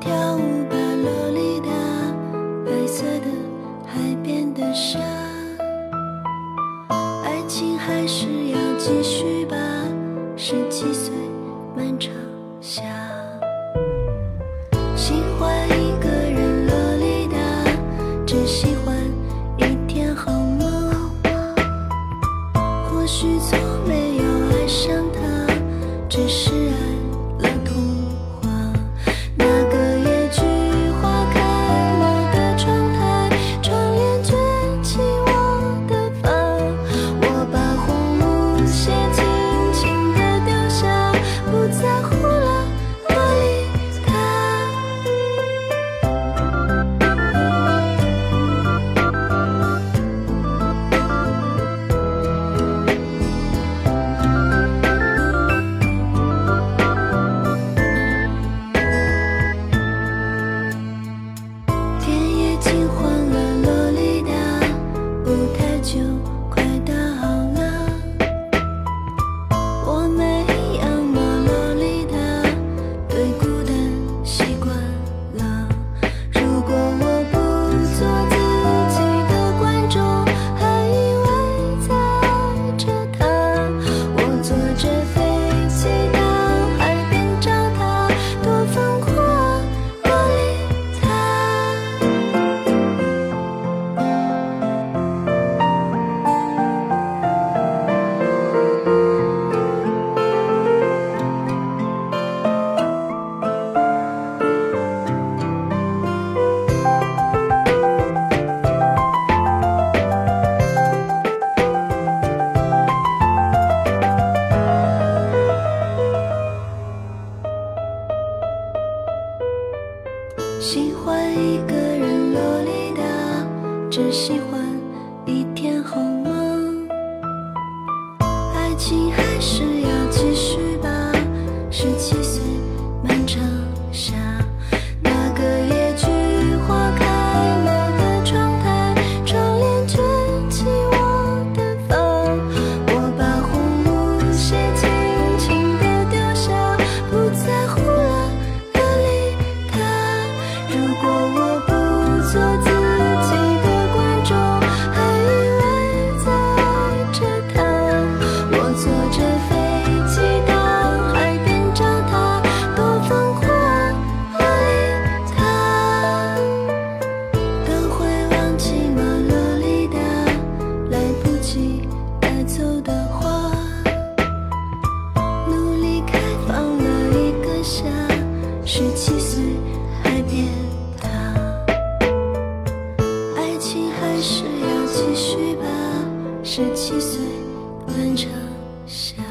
跳舞吧，洛丽塔，白色的海边的沙。爱情还是要继续吧，十七岁漫长夏。喜欢一个人，洛丽塔，只喜欢一天好吗？或许从没有爱上他，只是。喜欢一个人，萝莉的，只喜欢。十七岁漫长夏